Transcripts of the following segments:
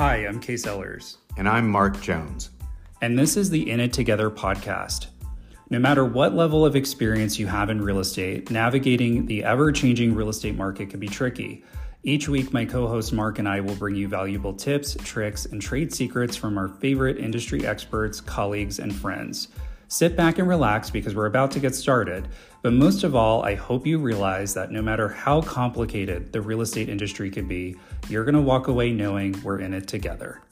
Hi, I'm Kase Ellers. And I'm Mark Jones. And this is the In It Together podcast. No matter what level of experience you have in real estate, navigating the ever changing real estate market can be tricky. Each week, my co host Mark and I will bring you valuable tips, tricks, and trade secrets from our favorite industry experts, colleagues, and friends. Sit back and relax because we're about to get started. But most of all, I hope you realize that no matter how complicated the real estate industry can be, you're going to walk away knowing we're in it together.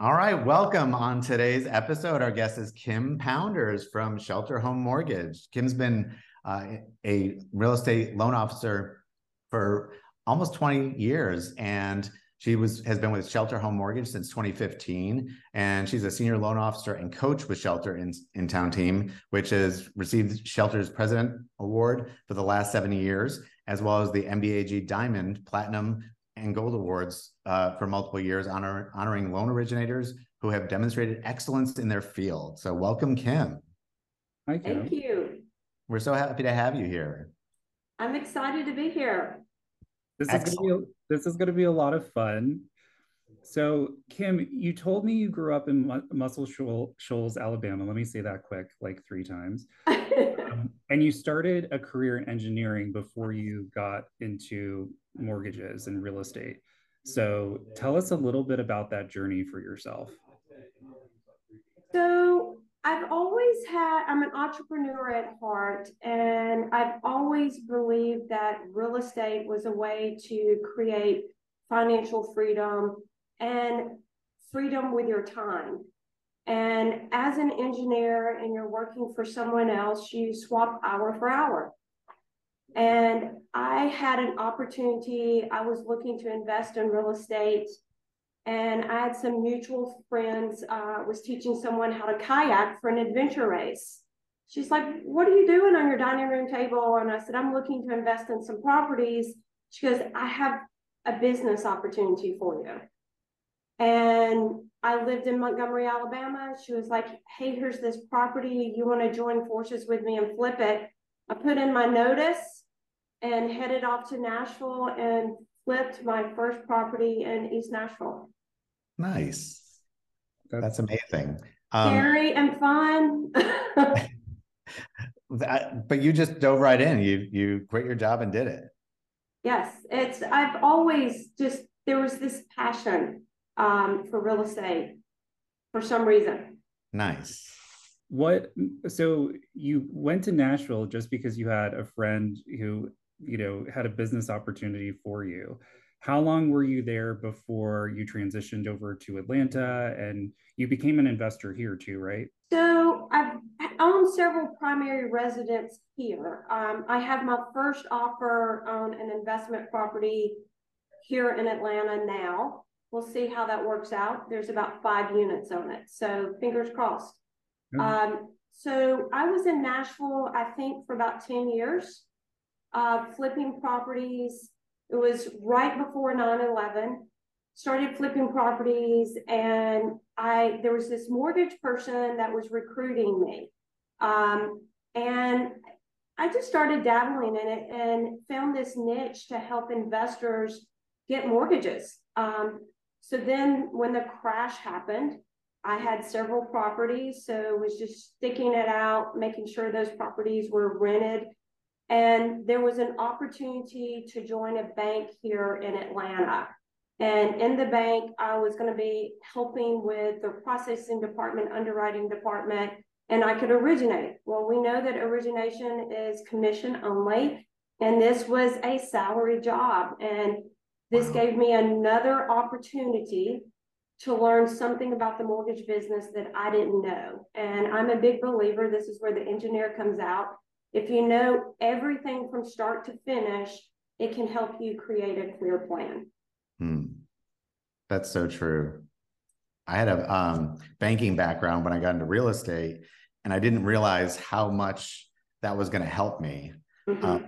All right, welcome on today's episode. Our guest is Kim Pounders from Shelter Home Mortgage. Kim's been uh, a real estate loan officer for almost 20 years and she was has been with Shelter Home Mortgage since 2015, and she's a senior loan officer and coach with Shelter in Intown Team, which has received Shelter's President Award for the last 70 years, as well as the MBAG Diamond, Platinum, and Gold Awards uh, for multiple years, honor, honoring loan originators who have demonstrated excellence in their field. So, welcome, Kim. Hi, Kim. Thank you. We're so happy to have you here. I'm excited to be here. This Excellent. is gonna be a, this is going to be a lot of fun. So, Kim, you told me you grew up in Muscle Shoals, Alabama. Let me say that quick, like three times. um, and you started a career in engineering before you got into mortgages and real estate. So, tell us a little bit about that journey for yourself. So, I've always had, I'm an entrepreneur at heart, and I've always believed that real estate was a way to create financial freedom and freedom with your time. And as an engineer and you're working for someone else, you swap hour for hour. And I had an opportunity, I was looking to invest in real estate and I had some mutual friends, uh, was teaching someone how to kayak for an adventure race. She's like, what are you doing on your dining room table? And I said, I'm looking to invest in some properties. She goes, I have a business opportunity for you. And I lived in Montgomery, Alabama. She was like, hey, here's this property. You want to join forces with me and flip it? I put in my notice and headed off to Nashville and flipped my first property in East Nashville. Nice. That's, That's amazing. Um, Scary and fun. that, but you just dove right in. You you quit your job and did it. Yes, it's. I've always just there was this passion um, for real estate for some reason. Nice. What? So you went to Nashville just because you had a friend who you know had a business opportunity for you how long were you there before you transitioned over to Atlanta and you became an investor here too, right? So I've owned several primary residents here. Um, I have my first offer on an investment property here in Atlanta now. We'll see how that works out. There's about five units on it. So fingers crossed. Um, so I was in Nashville, I think, for about 10 years, uh, flipping properties, it was right before 9-11. Started flipping properties, and I there was this mortgage person that was recruiting me. Um, and I just started dabbling in it and found this niche to help investors get mortgages. Um, so then when the crash happened, I had several properties, so was just sticking it out, making sure those properties were rented and there was an opportunity to join a bank here in Atlanta. And in the bank, I was going to be helping with the processing department, underwriting department, and I could originate. Well, we know that origination is commission only, and this was a salary job. And this wow. gave me another opportunity to learn something about the mortgage business that I didn't know. And I'm a big believer, this is where the engineer comes out if you know everything from start to finish, it can help you create a clear plan. Hmm. That's so true. I had a um, banking background when I got into real estate, and I didn't realize how much that was going to help me mm-hmm. uh,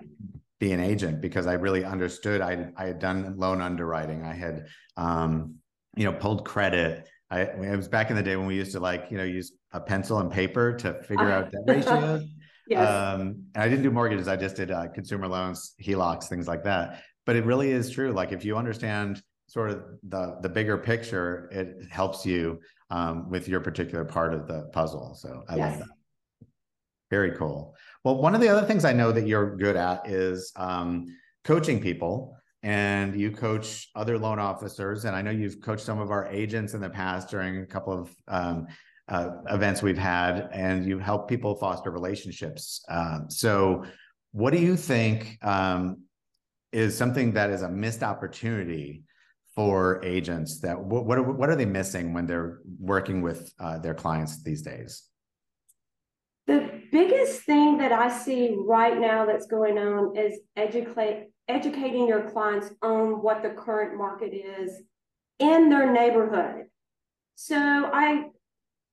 be an agent because I really understood. I I had done loan underwriting. I had um, you know pulled credit. I it was back in the day when we used to like you know use a pencil and paper to figure out debt ratios. Yes. Um, and I didn't do mortgages. I just did uh, consumer loans, HELOCs, things like that. But it really is true. Like if you understand sort of the the bigger picture, it helps you um, with your particular part of the puzzle. So I Yes. love that. Very cool. Well, one of the other things I know that you're good at is um, coaching people, and you coach other loan officers. And I know you've coached some of our agents in the past during a couple of um, uh, events we've had, and you help people foster relationships. Um, so, what do you think um, is something that is a missed opportunity for agents? That what what are, what are they missing when they're working with uh, their clients these days? The biggest thing that I see right now that's going on is educate educating your clients on what the current market is in their neighborhood. So I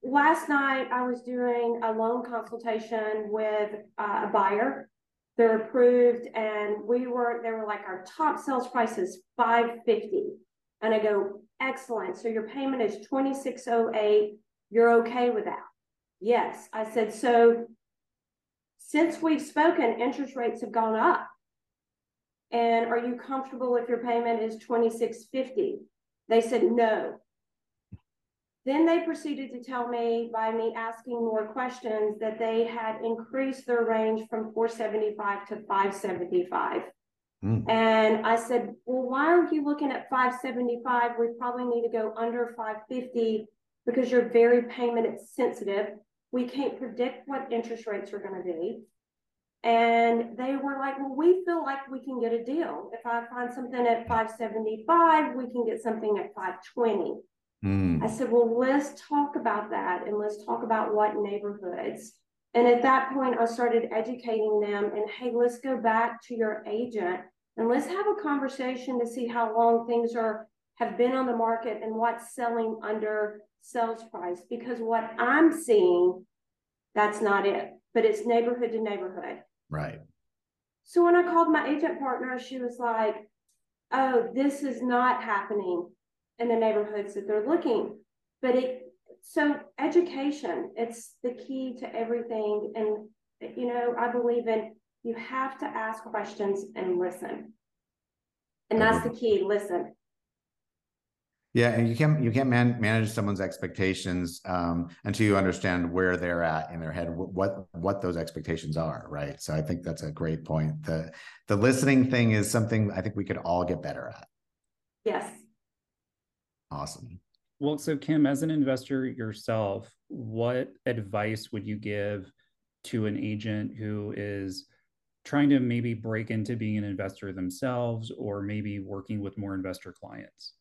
last night I was doing a loan consultation with uh, a buyer. They're approved, and we were they were like our top sales price is five fifty, and I go excellent. So your payment is twenty six oh eight. You're okay with that? Yes, I said so. Since we've spoken, interest rates have gone up. And are you comfortable if your payment is twenty six fifty? They said no. Then they proceeded to tell me by me asking more questions that they had increased their range from four seventy-five to five seventy-five. Mm. And I said, well, why aren't you looking at five seventy-five? We probably need to go under five fifty because you're very payment sensitive. We can't predict what interest rates are gonna be. And they were like, well, we feel like we can get a deal. If I find something at five seventy-five, we can get something at five twenty. Mm. I said, well, let's talk about that and let's talk about what neighborhoods. And at that point, I started educating them and hey, let's go back to your agent and let's have a conversation to see how long things are have been on the market and what's selling under sales price. Because what I'm seeing, that's not it, but it's neighborhood to neighborhood. Right. So when I called my agent partner, she was like, oh, this is not happening in the neighborhoods that they're looking. But it, so education, it's the key to everything. And, you know, I believe in you have to ask questions and listen. And that's the key listen. Yeah, and you can't you can't man, manage someone's expectations um, until you understand where they're at in their head, what what those expectations are, right? So I think that's a great point. the The listening thing is something I think we could all get better at. Yes. Awesome. Well, so Kim, as an investor yourself, what advice would you give to an agent who is trying to maybe break into being an investor themselves or maybe working with more investor clients?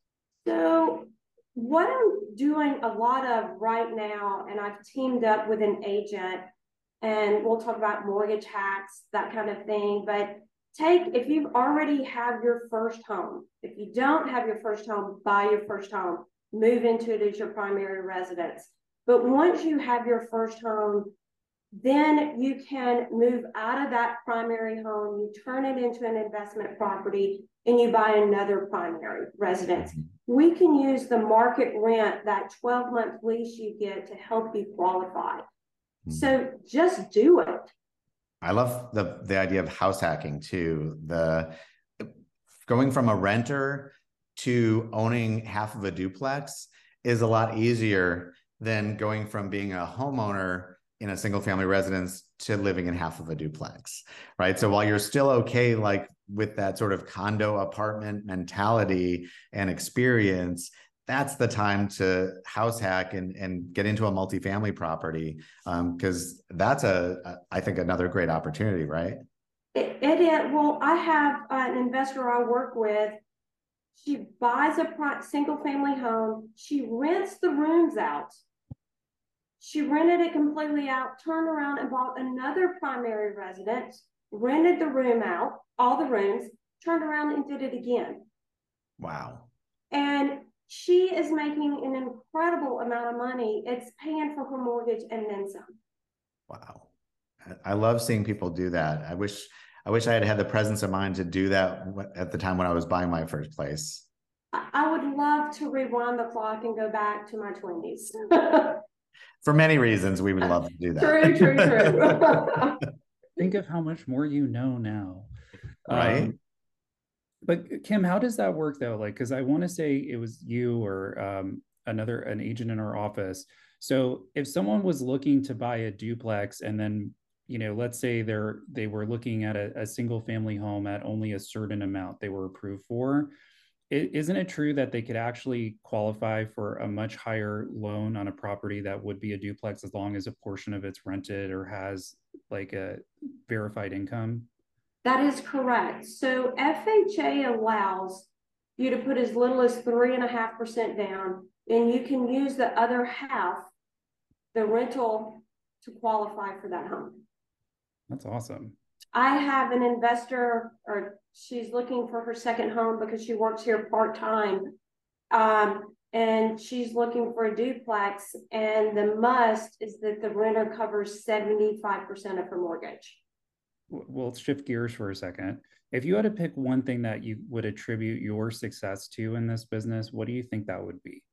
So, what I'm doing a lot of right now, and I've teamed up with an agent, and we'll talk about mortgage hacks, that kind of thing. But take if you already have your first home, if you don't have your first home, buy your first home, move into it as your primary residence. But once you have your first home, then you can move out of that primary home, you turn it into an investment property, and you buy another primary residence. We can use the market rent, that 12 month lease you get to help you qualify. Mhm. So just do it. I love the the idea of house hacking too. The going from a renter to owning half of a duplex is a lot easier than going from being a homeowner in a single family residence to living in half of a duplex, right? So while you're still okay, like with that sort of condo apartment mentality and experience, that's the time to house hack and, and get into a multifamily property because um, that's a, a I think another great opportunity, right? It, it is. Well, I have an investor I work with. She buys a single family home. She rents the rooms out. She rented it completely out, turned around and bought another primary residence, rented the room out, all the rooms, turned around and did it again. Wow. And she is making an incredible amount of money. It's paying for her mortgage and then some. Wow. I love seeing people do that. I wish I wish I had had the presence of mind to do that at the time when I was buying my first place. I would love to rewind the clock and go back to my 20s. For many reasons, we would love to do that. true, true, true. think of how much more you know now. Right. Um, but Kim, how does that work though? Like, because I want to say it was you or um, another an agent in our office. So if someone was looking to buy a duplex and then you know let's say they're they were looking at a, a single family home at only a certain amount they were approved for isn't it true that they could actually qualify for a much higher loan on a property that would be a duplex as long as a portion of it's rented or has like a verified income? That is correct. So FHA allows you to put as little as three and a half percent down, and you can use the other half, the rental, to qualify for that home. That's awesome. I have an investor, or she's looking for her second home because she works here part time. Um, and she's looking for a duplex, and the must is that the renter covers 75% of her mortgage. We'll shift gears for a second. If you had to pick one thing that you would attribute your success to in this business, what do you think that would be?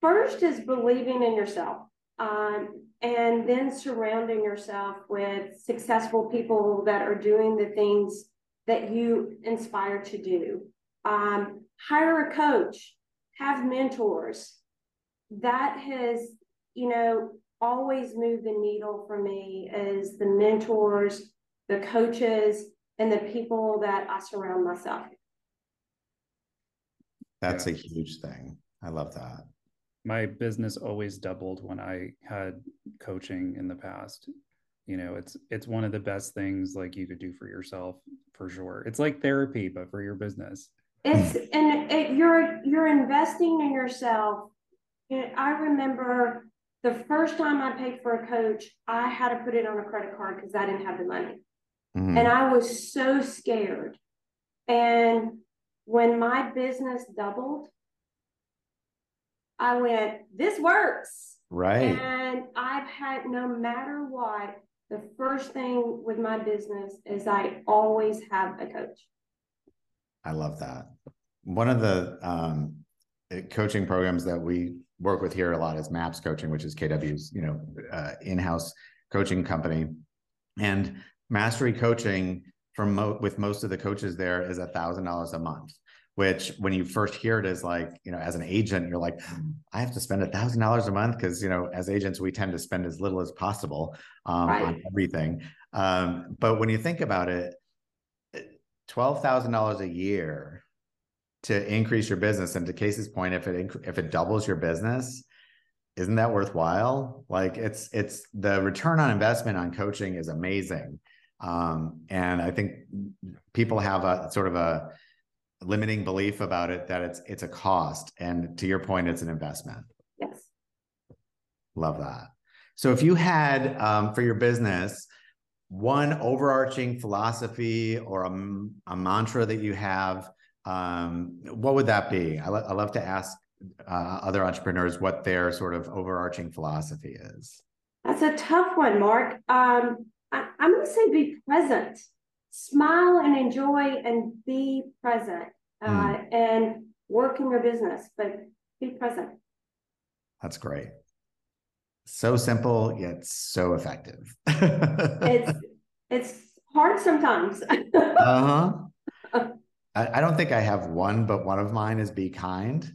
First is believing in yourself. Um, and then surrounding yourself with successful people that are doing the things that you inspire to do. Um, hire a coach, have mentors. That has, you know, always move the needle for me is the mentors, the coaches, and the people that I surround myself. That's a huge thing. I love that my business always doubled when I had coaching in the past. You know, it's it's one of the best things like you could do for yourself for sure. It's like therapy, but for your business. It's and it, you're you're investing in yourself. You know, I remember the first time I paid for a coach, I had to put it on a credit card because I didn't have the money, mm-hmm. and I was so scared. And when my business doubled, I went, this works. Right. And I've had no matter what, the first thing with my business is I always have a coach. I love that. One of the um, coaching programs that we work with here a lot is MAPS Coaching, which is KW's you know uh, in-house coaching company, and Mastery Coaching from mo- with most of the coaches there is a thousand dollars a month which when you first hear it is like you know as an agent you're like i have to spend a thousand dollars a month because you know as agents we tend to spend as little as possible um, right. on everything um, but when you think about it $12000 a year to increase your business. And to casey's point if it if it doubles your business isn't that worthwhile? Like it's it's the return on investment on coaching is amazing. Um, and i think people have a sort of a limiting belief about it that it's it's a cost. And to your point it's an investment. Yes. Love that. So if you had um, for your business one overarching philosophy or a, a mantra that you have um, what would that be I, lo- I love to ask uh, other entrepreneurs what their sort of overarching philosophy is that's a tough one mark um, I, i'm going to say be present smile and enjoy and be present uh, mm. and work in your business, but be present. That's great. So simple yet so effective. it's it's hard sometimes. uh huh. I, I, don't think I have one, but one of mine is be kind,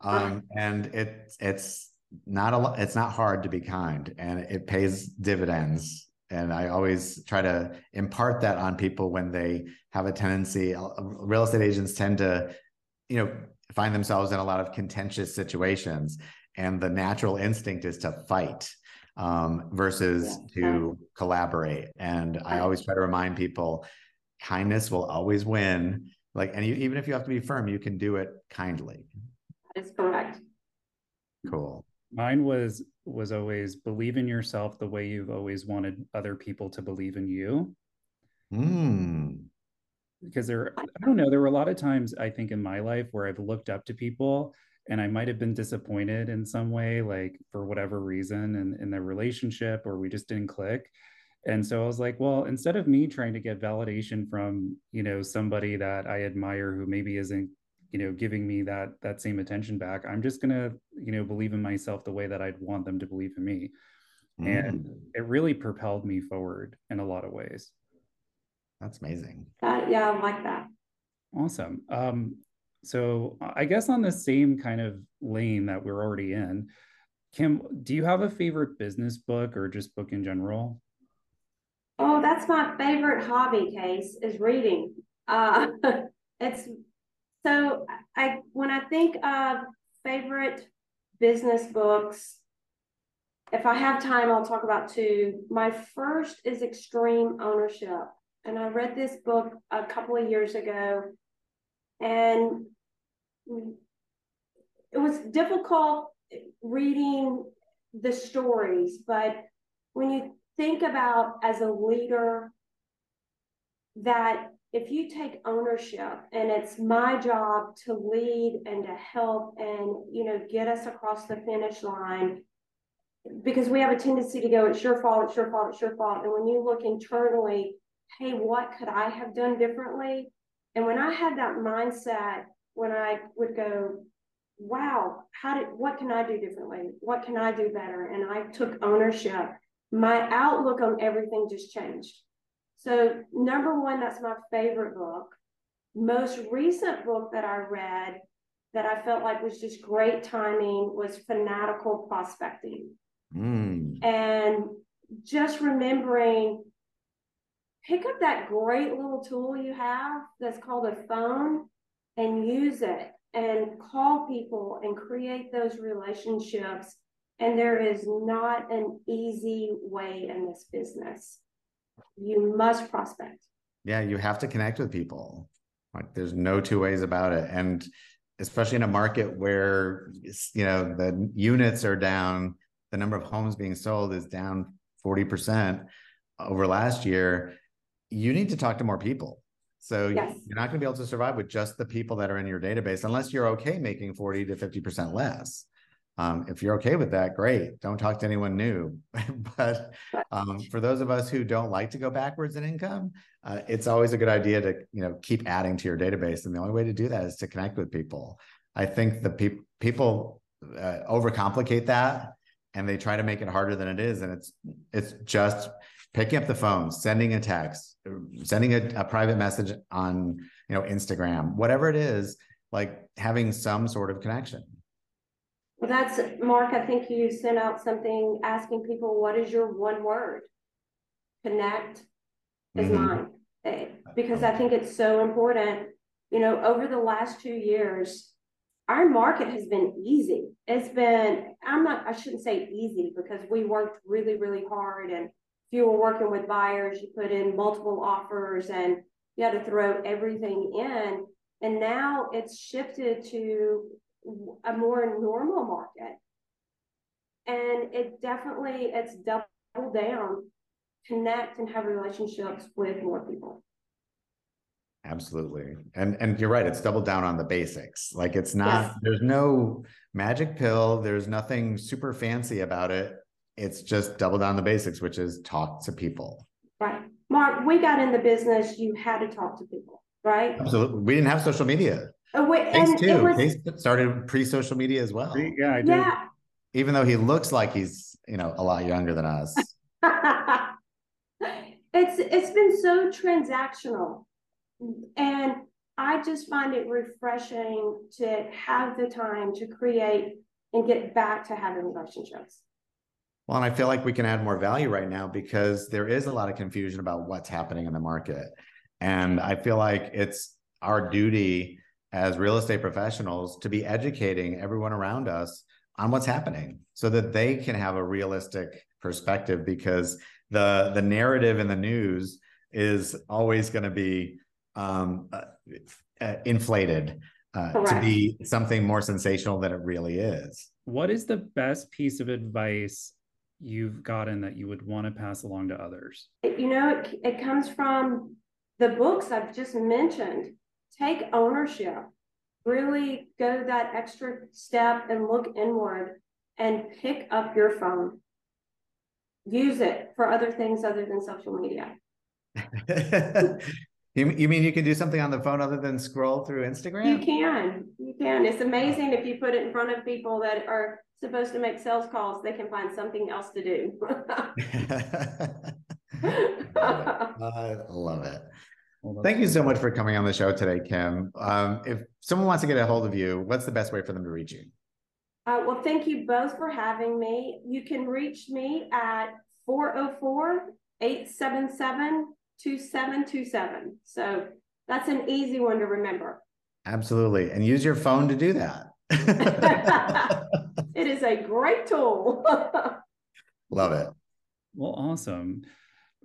um, and it it's not a lot. It's not hard to be kind, and it pays dividends and I always try to impart that on people when they have a tendency. Uh, real estate agents tend to, you know, find themselves in a lot of contentious situations, and the natural instinct is to fight um, versus yeah. to collaborate. And I always try to remind people, kindness will always win. Like, and you, even if you have to be firm, you can do it kindly. That is correct. Cool. Mine was was always believe in yourself the way you've always wanted other people to believe in you. Mm. Because there, I don't know, there were a lot of times I think in my life where I've looked up to people and I might have been disappointed in some way, like for whatever reason, in, in the relationship or we just didn't click. And so I was like, well, instead of me trying to get validation from, you know, somebody that I admire who maybe isn't you know giving me that that same attention back i'm just going to you know believe in myself the way that i'd want them to believe in me Mm. And it really propelled me forward in a lot of ways. That's amazing. Uh, yeah, I like that. Awesome. Um, so I guess on the same kind of lane that we're already in, Kim, do you have a favorite business book or just book in general? Oh, that's my favorite hobby Kase is reading. Uh, it's so I when I think of favorite business books, if I have time, I'll talk about two. My first is Extreme Ownership. And I read this book a couple of years ago. And it was difficult reading the stories, but when you think about as a leader that if you take ownership and it's my job to lead and to help and you know get us across the finish line because we have a tendency to go it's your fault it's your fault it's your fault. And when you look internally hey what could i have done differently? And when i had that mindset when i would go wow how did what can i do differently? What can i do better? And i took ownership my outlook on everything just changed so, number one, that's my favorite book. Most recent book that I read that I felt like was just great timing was Fanatical Prospecting. Mm. And just remembering pick up that great little tool you have that's called a phone and use it and call people and create those relationships. And there is not an easy way in this business you must prospect. Yeah, you have to connect with people. Like there's no two ways about it. And especially in a market where you know the units are down, the number of homes being sold is down 40% over last year, you need to talk to more people. So yes. you're not going to be able to survive with just the people that are in your database unless you're okay making 40 to 50% less. Um, if you're okay with that, great. Don't talk to anyone new. but um, for those of us who don't like to go backwards in income, uh, it's always a good idea to you know keep adding to your database. And the only way to do that is to connect with people. I think the pe- people uh, overcomplicate that and they try to make it harder than it is. And it's it's just picking up the phone, sending a text, sending a, a private message on you know Instagram, whatever it is, like having some sort of connection. Well, that's Mark. I think you sent out something asking people, "What is your one word?" Connect is mm-hmm. mine eh, because I think it's so important. You know, over the last two years, our market has been easy. It's been I'm not I shouldn't say easy because we worked really really hard and if you were working with buyers, you put in multiple offers and you had to throw everything in. And now it's shifted to a more normal market. And it definitely, it's double down, connect and have relationships with more people. Absolutely. And and you're right, it's double down on the basics. Like it's not yes. there's no magic pill, there's nothing super fancy about it. It's just double down the basics, which is talk to people. Right. Mark, we got in the business, you had to talk to people, right? Absolutely. We didn't have social media. Oh, wait, Kase too. Was, Kase started pre-social media as well. Yeah, I did. Yeah. Even though he looks like he's, you know, a lot younger than us. it's it's been so transactional. And I just find it refreshing to have the time to create and get back to having relationships. Well, and I feel like we can add more value right now because there is a lot of confusion about what's happening in the market. And I feel like it's our duty as real estate professionals to be educating everyone around us on what's happening so that they can have a realistic perspective because the the narrative in the news is always going to be um, uh, uh, inflated uh, to be something more sensational than it really is. What is the best piece of advice you've gotten that you would want to pass along to others? You know, it, it comes from the books I've just mentioned take ownership, really go that extra step and look inward and pick up your phone. Use it for other things other than social media. You, you mean you can do something on the phone other than scroll through Instagram? You can, you can. It's amazing if you put it in front of people that are supposed to make sales calls, they can find something else to do. I love it. Well, Thank you so much for coming on the show today, Kim. Um, if someone wants to get a hold of you, what's the best way for them to reach you? Uh, well, thank you both for having me. You can reach me at 404 877 2727. So that's an easy one to remember. Absolutely. And use your phone to do that. it is a great tool. Love it. Well, awesome.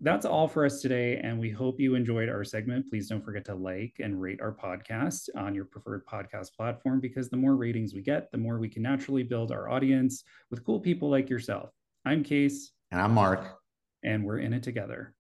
That's all for us today. And we hope you enjoyed our segment. Please don't forget to like and rate our podcast on your preferred podcast platform because the more ratings we get, the more we can naturally build our audience with cool people like yourself. I'm Kase. And I'm Mark. And we're in it together.